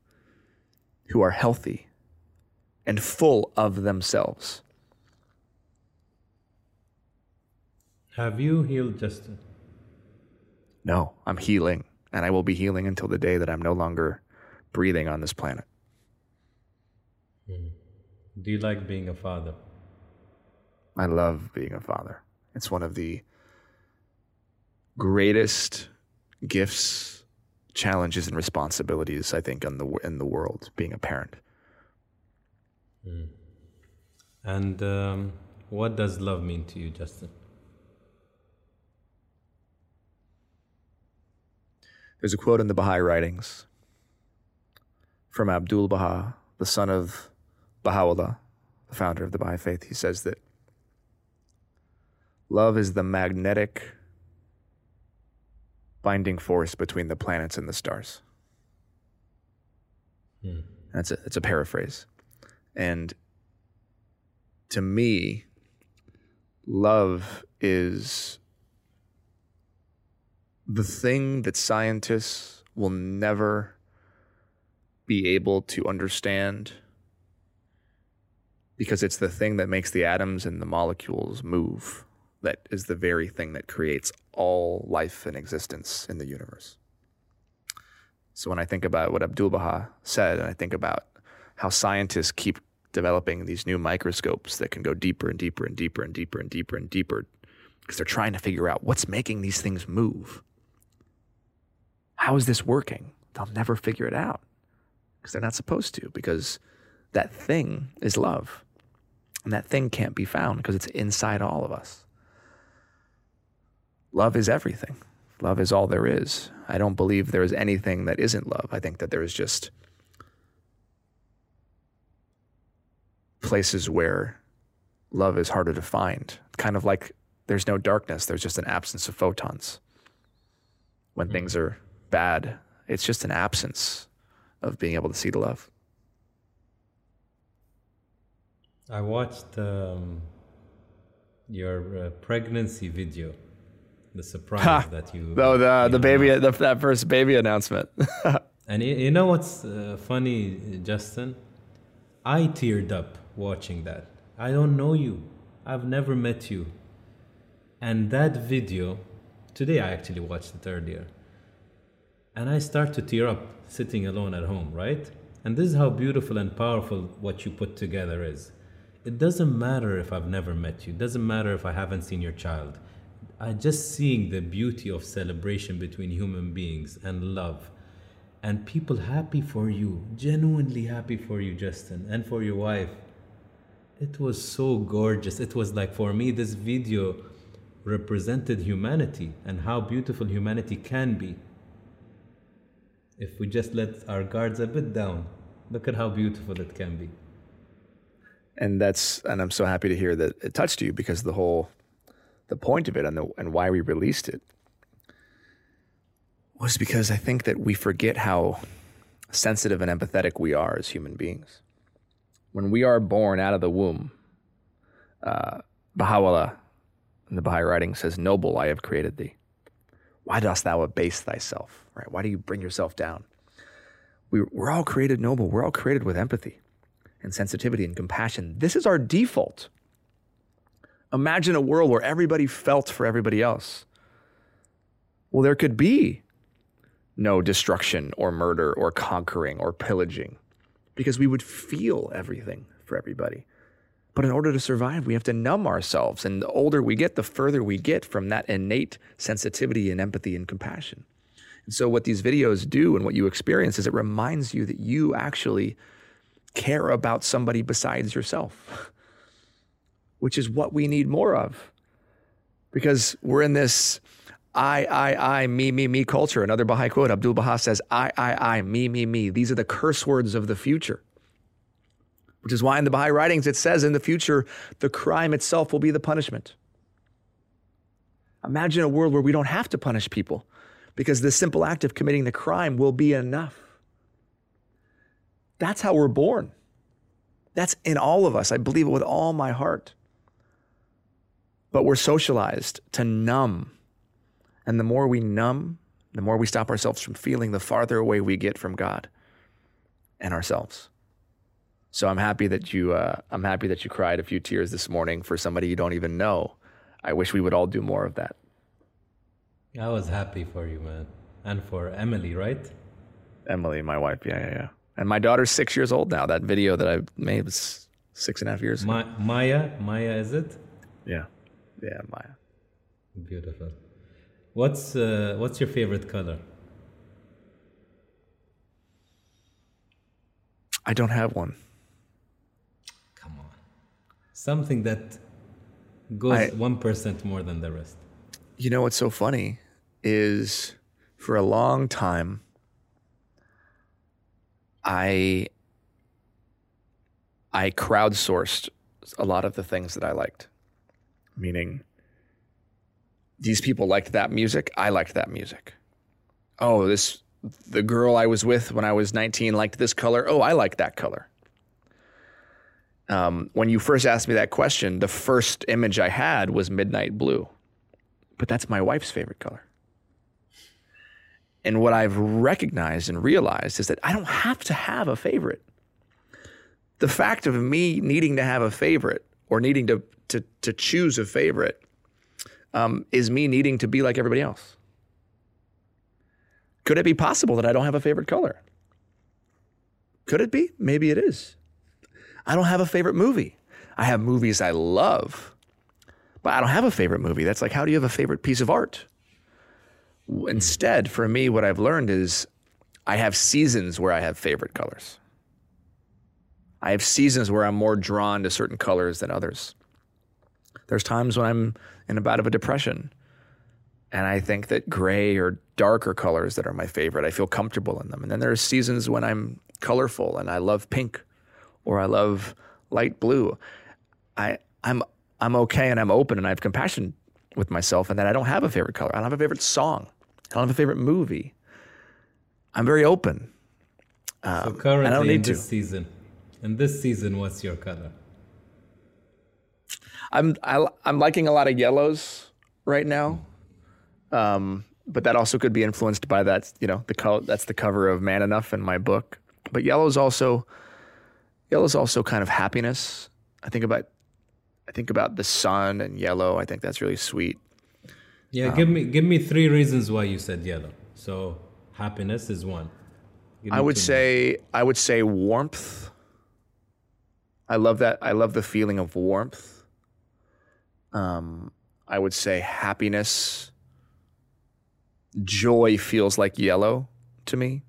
who are healthy and full of themselves? Have you healed Justin? No, I'm healing, and I will be healing until the day that I'm no longer breathing on this planet. Hmm. Do you like being a father? I love being a father. It's one of the greatest gifts, challenges, and responsibilities I think in the in the world. Being a parent. Hmm. And um, what does love mean to you, Justin? There's a quote in the Baha'i writings from Abdul Baha, the son of Baha'u'llah, the founder of the Baha'i faith. He says that love is the magnetic binding force between the planets and the stars. Hmm. That's a, it's a paraphrase. And to me, love is the thing that scientists will never be able to understand because it's the thing that makes the atoms and the molecules move that is the very thing that creates all life and existence in the universe. So when I think about what Abdul Baha said, and I think about how scientists keep developing these new microscopes that can go deeper and deeper and deeper and deeper and deeper and deeper because they're trying to figure out what's making these things move how is this working? They'll never figure it out because they're not supposed to, because that thing is love. And that thing can't be found because it's inside all of us. Love is everything. Love is all there is. I don't believe there is anything that isn't love. I think that there is just places where love is harder to find. Kind of like there's no darkness, there's just an absence of photons. When mm-hmm. things are bad. It's just an absence of being able to see the love. I watched um, your uh, pregnancy video, the surprise ha! that you. Oh, the the baby, the, that first baby announcement. and you, you know what's uh, funny, Justin? I teared up watching that. I don't know you. I've never met you. And that video, today I actually watched it earlier and I start to tear up sitting alone at home, right? And this is how beautiful and powerful what you put together is. It doesn't matter if I've never met you, it doesn't matter if I haven't seen your child. I just seeing the beauty of celebration between human beings and love and people happy for you, genuinely happy for you, Justin, and for your wife. It was so gorgeous. It was like for me, this video represented humanity and how beautiful humanity can be if we just let our guards a bit down. Look at how beautiful it can be. And that's and I'm so happy to hear that it touched you because the whole the point of it and the and why we released it was because I think that we forget how sensitive and empathetic we are as human beings. when we are born out of the womb, uh, Baha'u'llah in the Baha'i writing says, Noble, I have created thee. Why dost thou abase thyself? Right? Why do you bring yourself down? We, we're all created noble. We're all created with empathy and sensitivity and compassion. This is our default. Imagine a world where everybody felt for everybody else. Well, there could be no destruction or murder or conquering or pillaging because we would feel everything for everybody. But in order to survive, we have to numb ourselves. And the older we get, the further we get from that innate sensitivity and empathy and compassion. And so, what these videos do and what you experience is it reminds you that you actually care about somebody besides yourself, which is what we need more of. Because we're in this I, I, I, me, me, me culture. Another Baha'i quote, Abdul Baha says, I, I, I, me, me, me. These are the curse words of the future. Which is why in the Baha'i writings it says in the future, the crime itself will be the punishment. Imagine a world where we don't have to punish people because the simple act of committing the crime will be enough. That's how we're born. That's in all of us. I believe it with all my heart. But we're socialized to numb. And the more we numb, the more we stop ourselves from feeling, the farther away we get from God and ourselves. So I'm happy that you uh, I'm happy that you cried a few tears this morning for somebody you don't even know. I wish we would all do more of that. I was happy for you, man, and for Emily, right? Emily, my wife, yeah, yeah, yeah. And my daughter's six years old now. That video that I made was six and a half years ago. Ma- Maya, Maya, is it? Yeah, yeah, Maya. Beautiful. What's uh, what's your favorite color? I don't have one. Come on, something that goes one percent more than the rest. You know what's so funny is for a long time I I crowdsourced a lot of the things that I liked. Meaning these people liked that music, I liked that music. Oh, this the girl I was with when I was 19 liked this color. Oh, I like that color. Um, when you first asked me that question, the first image I had was midnight blue, but that's my wife's favorite color. And what I've recognized and realized is that I don't have to have a favorite. The fact of me needing to have a favorite or needing to, to, to choose a favorite um, is me needing to be like everybody else. Could it be possible that I don't have a favorite color? Could it be? Maybe it is. I don't have a favorite movie. I have movies I love, but I don't have a favorite movie. That's like, how do you have a favorite piece of art? Instead, for me, what I've learned is I have seasons where I have favorite colors. I have seasons where I'm more drawn to certain colors than others. There's times when I'm in a bout of a depression and I think that gray or darker colors that are my favorite. I feel comfortable in them. And then there are seasons when I'm colorful and I love pink or I love light blue. I I'm I'm okay and I'm open and I have compassion with myself and that I don't have a favorite color. I don't have a favorite song. I don't have a favorite movie. I'm very open. Um, so currently in this to. season, in this season, what's your color? I'm I, am i am liking a lot of yellows right now, um, but that also could be influenced by that. You know, the color that's the cover of Man Enough in my book. But yellow's also yellow's also kind of happiness. I think about I think about the sun and yellow. I think that's really sweet. Yeah, um, give me give me three reasons why you said yellow. So happiness is one. I would say more. I would say warmth. I love that. I love the feeling of warmth. Um, I would say happiness. Joy feels like yellow to me,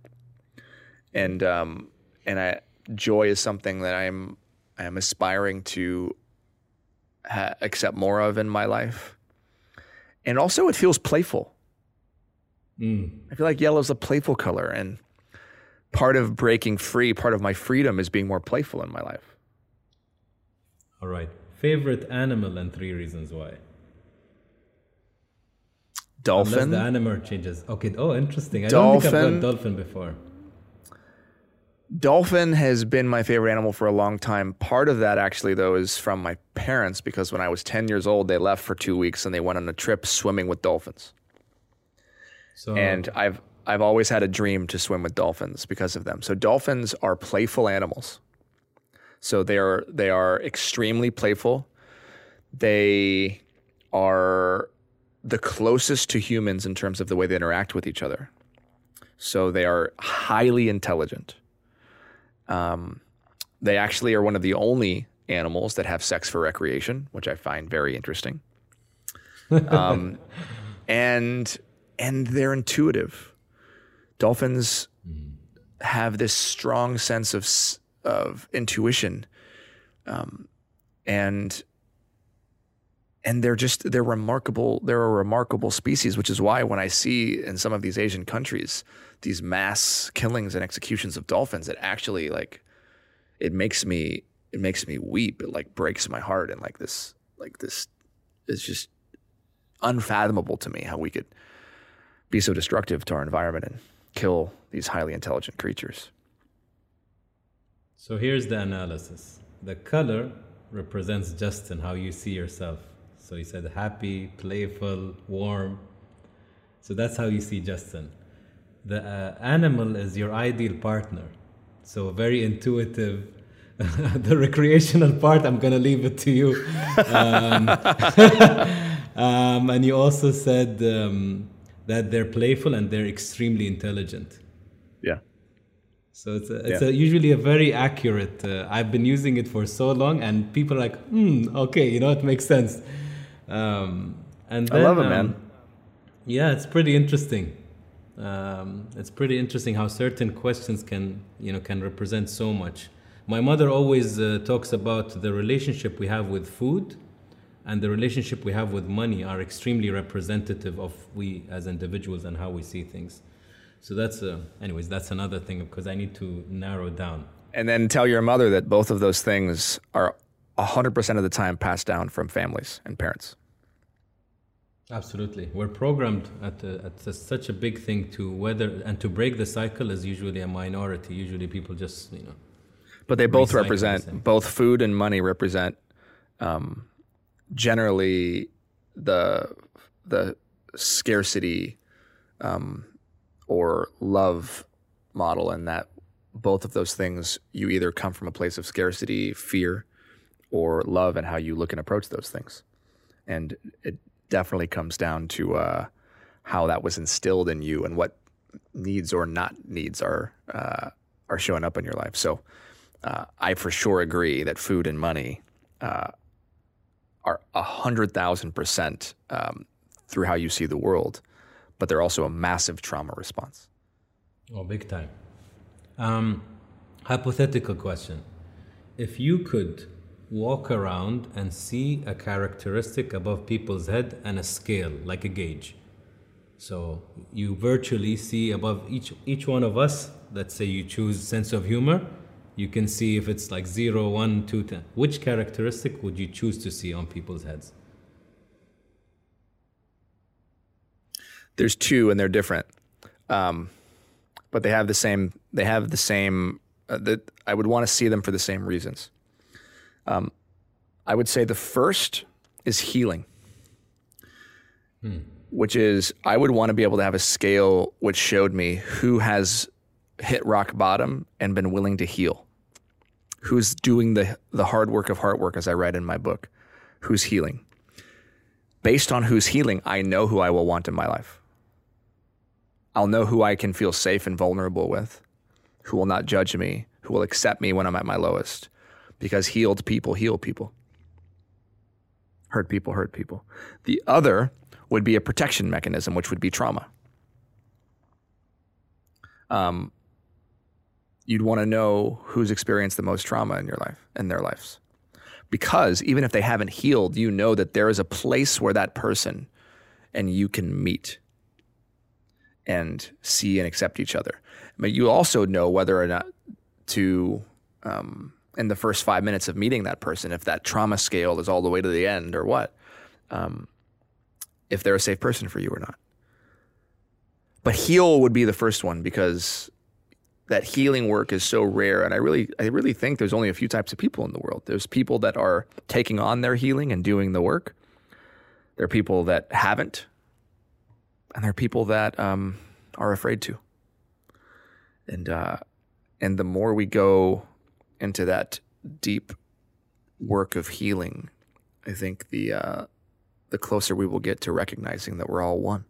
and um, and I joy is something that I'm I'm aspiring to ha- accept more of in my life. And also, it feels playful. Mm. I feel like yellow is a playful color. And part of breaking free, part of my freedom is being more playful in my life. All right. Favorite animal and three reasons why. Dolphin. Unless the animal changes. Okay. Oh, interesting. I dolphin. don't think I've got dolphin before. Dolphin has been my favorite animal for a long time. Part of that, actually, though, is from my parents because when I was 10 years old, they left for two weeks and they went on a trip swimming with dolphins. So And I've, I've always had a dream to swim with dolphins because of them. So, dolphins are playful animals. So, they are, they are extremely playful. They are the closest to humans in terms of the way they interact with each other. So, they are highly intelligent. Um, they actually are one of the only animals that have sex for recreation, which I find very interesting. Um, and and they're intuitive. Dolphins have this strong sense of of intuition, um, and and they're just they're remarkable. They're a remarkable species, which is why when I see in some of these Asian countries these mass killings and executions of dolphins, it actually like it makes me it makes me weep. It like breaks my heart, and like this like this is just unfathomable to me how we could be so destructive to our environment and kill these highly intelligent creatures. So here's the analysis. The color represents Justin, how you see yourself. So you said happy, playful, warm. So that's how you see Justin. The uh, animal is your ideal partner. So very intuitive. the recreational part, I'm gonna leave it to you. Um, um, and you also said um, that they're playful and they're extremely intelligent. Yeah. So it's, a, it's Yeah. a, usually a very accurate. Uh, I've been using it for so long, and people are like, hmm, okay, you know, it makes sense. Um, and I love it, um, man. Yeah, it's pretty interesting. Um, it's pretty interesting how certain questions can, you know, can represent so much. My mother always uh, talks about the relationship we have with food and the relationship we have with money are extremely representative of we as individuals and how we see things. So that's, uh, anyways, that's another thing because I need to narrow down. And then tell your mother that both of those things are 100% of the time passed down from families and parents. Absolutely, we're programmed at, a, at a, such a big thing to whether and to break the cycle is usually a minority. Usually, people just you know. But they both Recycle the represent, both food and money represent um, generally the, the scarcity um, or love model, and that both of those things you either come from a place of scarcity, fear, or love, and how you look and approach those things. And it definitely comes down to uh, how that was instilled in you and what needs or not needs are uh, are showing up in your life. So uh, I for sure agree that food and money uh, are a hundred thousand percent um, through how you see the world, but they're also a massive trauma response. Oh, big time. Um, hypothetical question: If you could walk around and see a characteristic above people's head and a scale, like a gauge. So you virtually see above each each one of us. Let's say you choose sense of humor. You can see if it's like zero, one, two, ten. Which characteristic would you choose to see on people's heads? There's two, and they're different, um, but they have the same. They have the same. Uh, that I would want to see them for the same reasons. Um, I would say the first is healing, which is I would want to be able to have a scale which showed me who has hit rock bottom and been willing to heal, who's doing the the hard work of heart work, as I write in my book, who's healing. Based on who's healing, I know who I will want in my life. I'll know who I can feel safe and vulnerable with, who will not judge me, who will accept me when I'm at my lowest because healed people heal people. Hurt people hurt people. The other would be a protection mechanism, which would be trauma. Um, you'd want to know who's experienced the most trauma in your life, in their lives. Because even if they haven't healed, you know that there is a place where that person and you can meet and see and accept each other. But you also know whether or not to um, in the first five minutes of meeting that person, if that trauma scale is all the way to the end or what, um, if they're a safe person for you or not. But heal would be the first one because that healing work is so rare and I really I really think there's only a few types of people in the world. There's people that are taking on their healing and doing the work. There are people that haven't. And there are people that um, are afraid to. And uh, and the more we go into that deep work of healing, I think the uh, the closer we will get to recognizing that we're all one.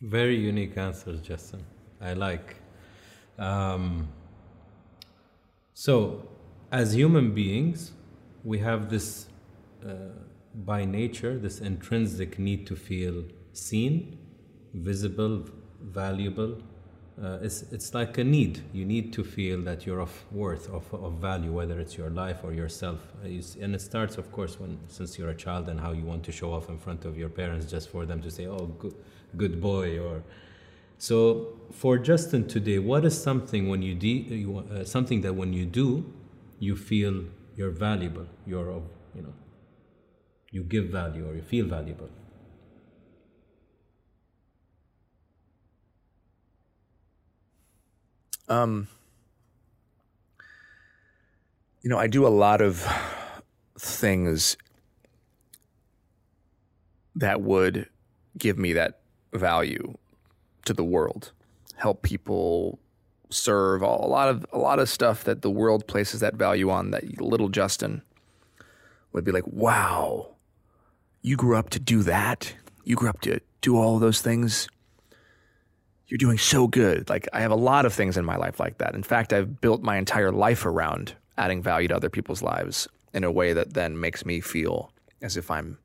Very unique answers, Justin. I like. Um, so, as human beings, we have this, uh, by nature, this intrinsic need to feel seen, visible, valuable, uh, it's, it's like a need. You need to feel that you're of worth, of, of value, whether it's your life or yourself. Uh, and it starts, of course, when since you're a child and how you want to show off in front of your parents just for them to say, "Oh, good, good boy." Or so for Justin today, what is something when you, de- you uh, something that when you do, you feel you're valuable, you're of, you know, you give value or you feel valuable. Um, you know, I do a lot of things that would give me that value to the world, help people serve a lot of a lot of stuff that the world places that value on that little Justin would be like, "Wow, you grew up to do that? You grew up to do all those things? you're doing so good. Like I have a lot of things in my life like that. In fact, I've built my entire life around adding value to other people's lives in a way that then makes me feel as if I'm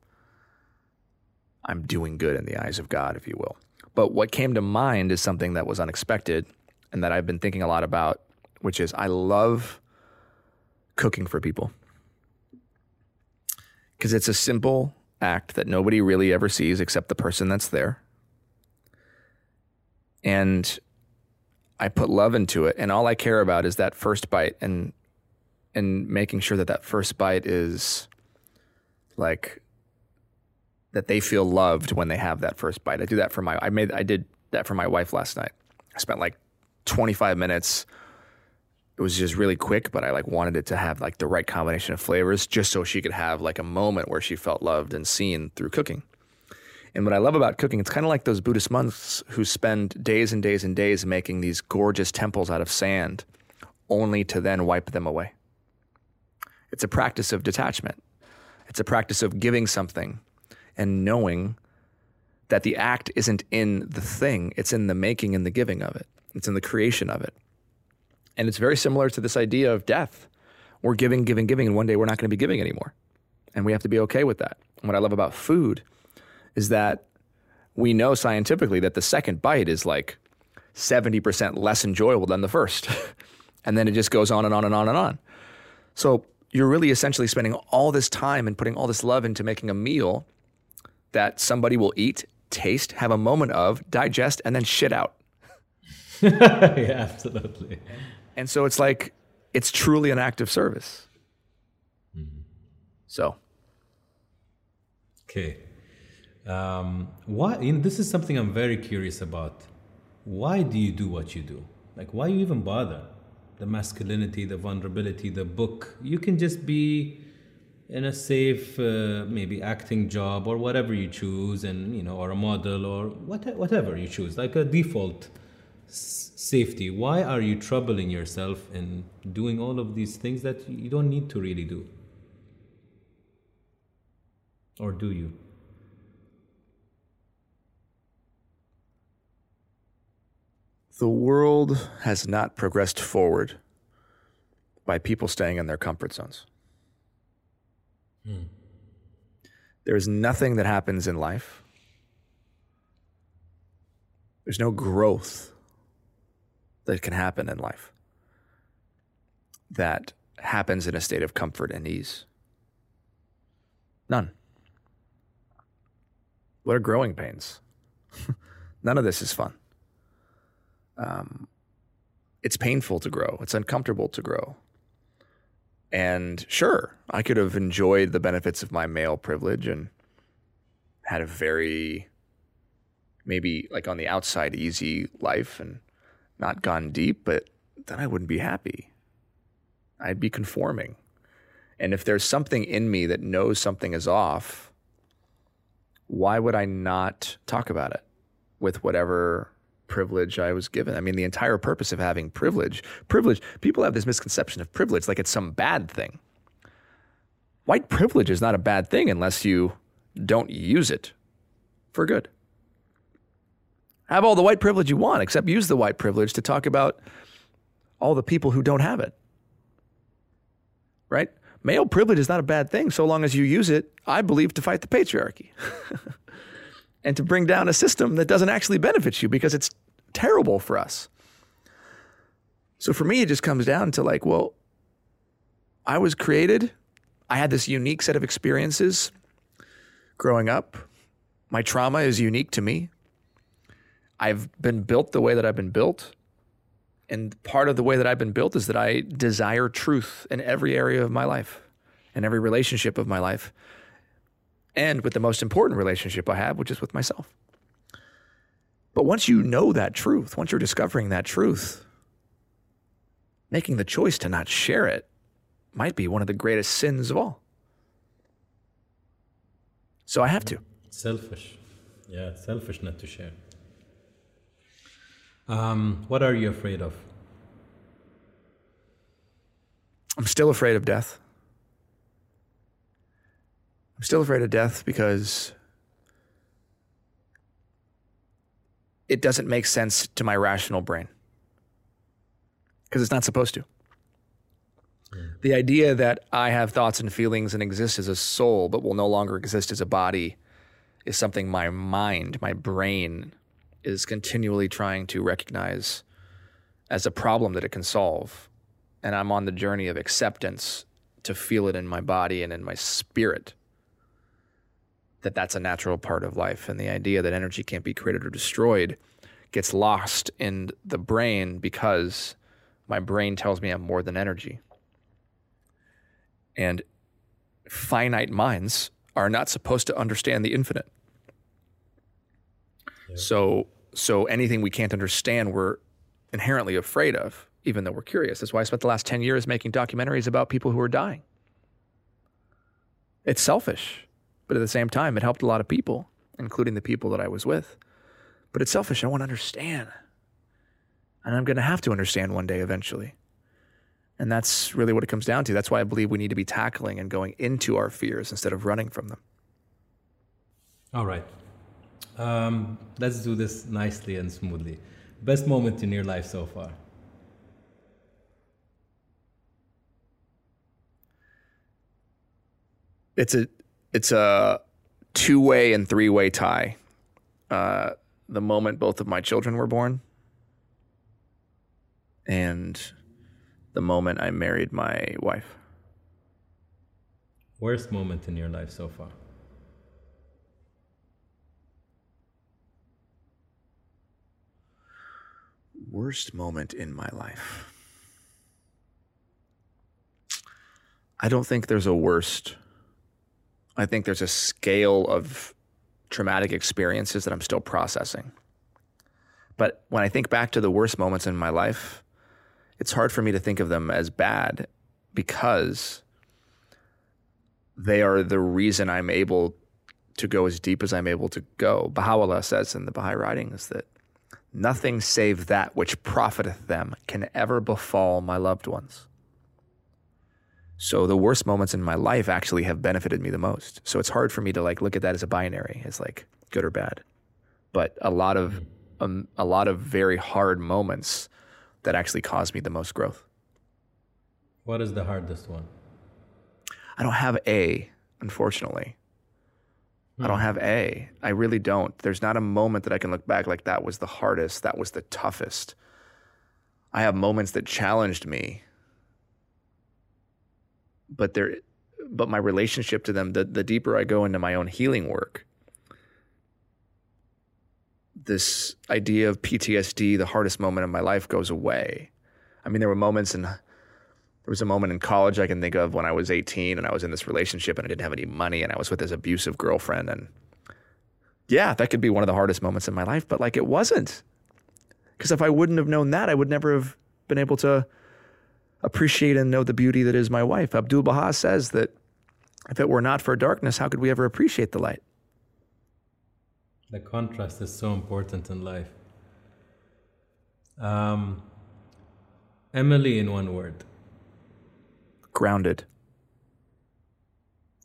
I'm doing good in the eyes of God, if you will. But what came to mind is something that was unexpected and that I've been thinking a lot about, which is I love cooking for people. Because it's a simple act that nobody really ever sees except the person that's there and I put love into it, and all I care about is that first bite and and making sure that that first bite is like that they feel loved when they have that first bite. I do that for my I made I did that for my wife last night. I spent like 25 minutes. It was just really quick, but I like wanted it to have like the right combination of flavors just so she could have like a moment where she felt loved and seen through cooking. And what I love about cooking, it's kind of like those Buddhist monks who spend days and days and days making these gorgeous temples out of sand only to then wipe them away. It's a practice of detachment. It's a practice of giving something and knowing that the act isn't in the thing, it's in the making and the giving of it. It's in the creation of it. And it's very similar to this idea of death. We're giving, giving, giving, and one day we're not going to be giving anymore. And we have to be okay with that. And what I love about food is that we know scientifically that the second bite is like 70% less enjoyable than the first. and then it just goes on and on and on and on. So you're really essentially spending all this time and putting all this love into making a meal that somebody will eat, taste, have a moment of, digest, and then shit out. yeah, absolutely. And so it's like, it's truly an act of service. Mm-hmm. So. Okay. Um, why? You know, this is something I'm very curious about. Why do you do what you do? Like, why you even bother? The masculinity, the vulnerability, the book. You can just be in a safe, uh, maybe acting job or whatever you choose, and you know, or a model or what, whatever you choose, like a default safety. Why are you troubling yourself in doing all of these things that you don't need to really do? Or do you? The world has not progressed forward by people staying in their comfort zones. Hmm. There's nothing that happens in life. There's no growth that can happen in life that happens in a state of comfort and ease. None. What are growing pains? None of this is fun um, it's painful to grow. It's uncomfortable to grow. And sure, I could have enjoyed the benefits of my male privilege and had a very, maybe like on the outside, easy life and not gone deep, but then I wouldn't be happy. I'd be conforming. And if there's something in me that knows something is off, why would I not talk about it with whatever privilege I was given? I mean, the entire purpose of having privilege, privilege, people have this misconception of privilege like it's some bad thing. White privilege is not a bad thing unless you don't use it for good. Have all the white privilege you want, except use the white privilege to talk about all the people who don't have it. Right? Male privilege is not a bad thing so long as you use it, I believe, to fight the patriarchy and to bring down a system that doesn't actually benefit you because it's terrible for us. So for me, it just comes down to like, well, I was created, I had this unique set of experiences growing up. My trauma is unique to me. I've been built the way that I've been built. And part of the way that I've been built is that I desire truth in every area of my life, in every relationship of my life, and with the most important relationship I have, which is with myself. But once you know that truth, once you're discovering that truth, making the choice to not share it might be one of the greatest sins of all. So I have to. Selfish. Yeah, selfish not to share. Um, what are you afraid of? I'm still afraid of death. I'm still afraid of death because it doesn't make sense to my rational brain. Because it's not supposed to. The idea that I have thoughts and feelings and exist as a soul, but will no longer exist as a body, is something my mind, my brain, is continually trying to recognize as a problem that it can solve. And I'm on the journey of acceptance to feel it in my body and in my spirit that that's a natural part of life. And the idea that energy can't be created or destroyed gets lost in the brain because my brain tells me I'm more than energy. And finite minds are not supposed to understand the infinite. So so anything we can't understand, we're inherently afraid of, even though we're curious. That's why I spent the last 10 years making documentaries about people who are dying. It's selfish, but at the same time, it helped a lot of people, including the people that I was with. But it's selfish. I want to understand. And I'm going to have to understand one day eventually. And that's really what it comes down to. That's why I believe we need to be tackling and going into our fears instead of running from them. All right. Um, let's do this nicely and smoothly. Best moment in your life so far? It's a it's a two way and three way tie. Uh, the moment both of my children were born, and the moment I married my wife. Worst moment in your life so far? Worst moment in my life. I don't think there's a worst. I think there's a scale of traumatic experiences that I'm still processing. But when I think back to the worst moments in my life, it's hard for me to think of them as bad because they are the reason I'm able to go as deep as I'm able to go. Baha'u'llah says in the Baha'i writings that Nothing save that which profiteth them can ever befall my loved ones. So the worst moments in my life actually have benefited me the most. So it's hard for me to like look at that as a binary, as like good or bad. But a lot of um, a lot of very hard moments that actually caused me the most growth. What is the hardest one? I don't have a, unfortunately. I don't hmm. have A. I really don't. There's not a moment that I can look back like that was the hardest, that was the toughest. I have moments that challenged me. But there but my relationship to them, the, the deeper I go into my own healing work, this idea of PTSD, the hardest moment of my life, goes away. I mean, there were moments in there was a moment in college I can think of when I was 18 and I was in this relationship and I didn't have any money and I was with this abusive girlfriend. And yeah, that could be one of the hardest moments in my life, but like it wasn't. Because if I wouldn't have known that, I would never have been able to appreciate and know the beauty that is my wife. Abdul Baha says that if it were not for darkness, how could we ever appreciate the light? The contrast is so important in life. Um, Emily, in one word. Grounded.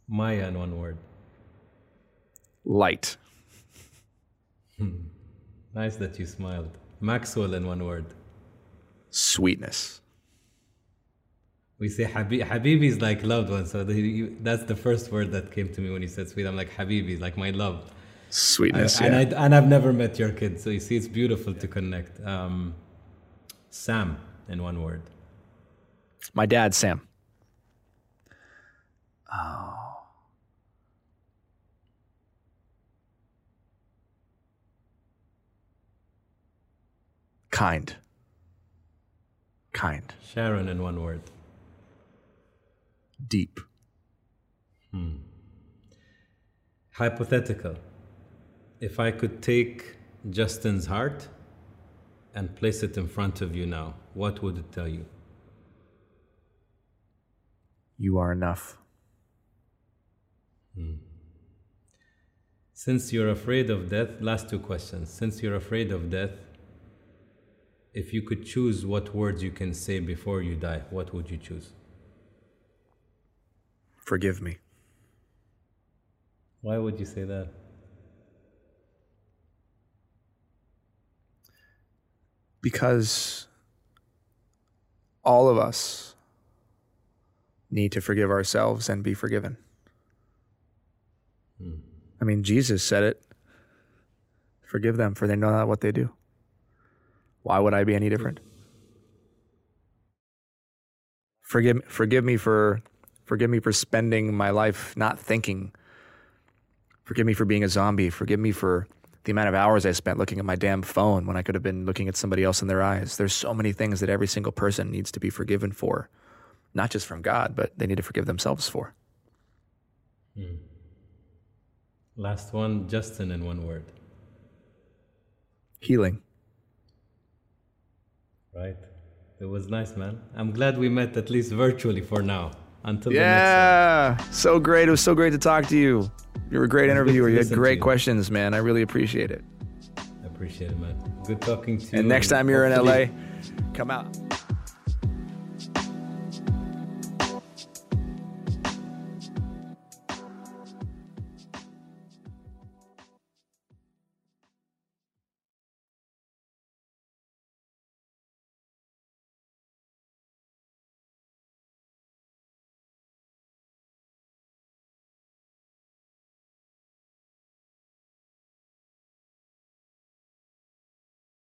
Maya, in one word. Light. Nice that you smiled. Maxwell, in one word. Sweetness. We say Habi- Habibi is like loved one, so the, you, that's the first word that came to me when you said sweet. I'm like Habibi, like my love. Sweetness. and, yeah. I, and I've never met your kid, so you see, it's beautiful to connect. Um, Sam, in one word. My dad, Sam. Oh. Kind. Kind. Sharon, in one word. Deep. Hmm. Hypothetical. If I could take Justin's heart and place it in front of you now, what would it tell you? You are enough. Hmm. Since you're afraid of death, last two questions. Since you're afraid of death, if you could choose what words you can say before you die, what would you choose? Forgive me. Why would you say that? Because all of us need to forgive ourselves and be forgiven. I mean, Jesus said it. Forgive them, for they know not what they do. Why would I be any different? Forgive, forgive me for, forgive me for spending my life not thinking. Forgive me for being a zombie. Forgive me for the amount of hours I spent looking at my damn phone when I could have been looking at somebody else in their eyes. There's so many things that every single person needs to be forgiven for, not just from God, but they need to forgive themselves for. Hmm. Last one, Justin, in one word. Healing. Right? It was nice, man. I'm glad we met at least virtually for now. Until the next Yeah, so great. It was so great to talk to you. You were a great interviewer. You had great questions, man. I really appreciate it. I appreciate it, man. Good talking to you. And next time you're in LA, come out.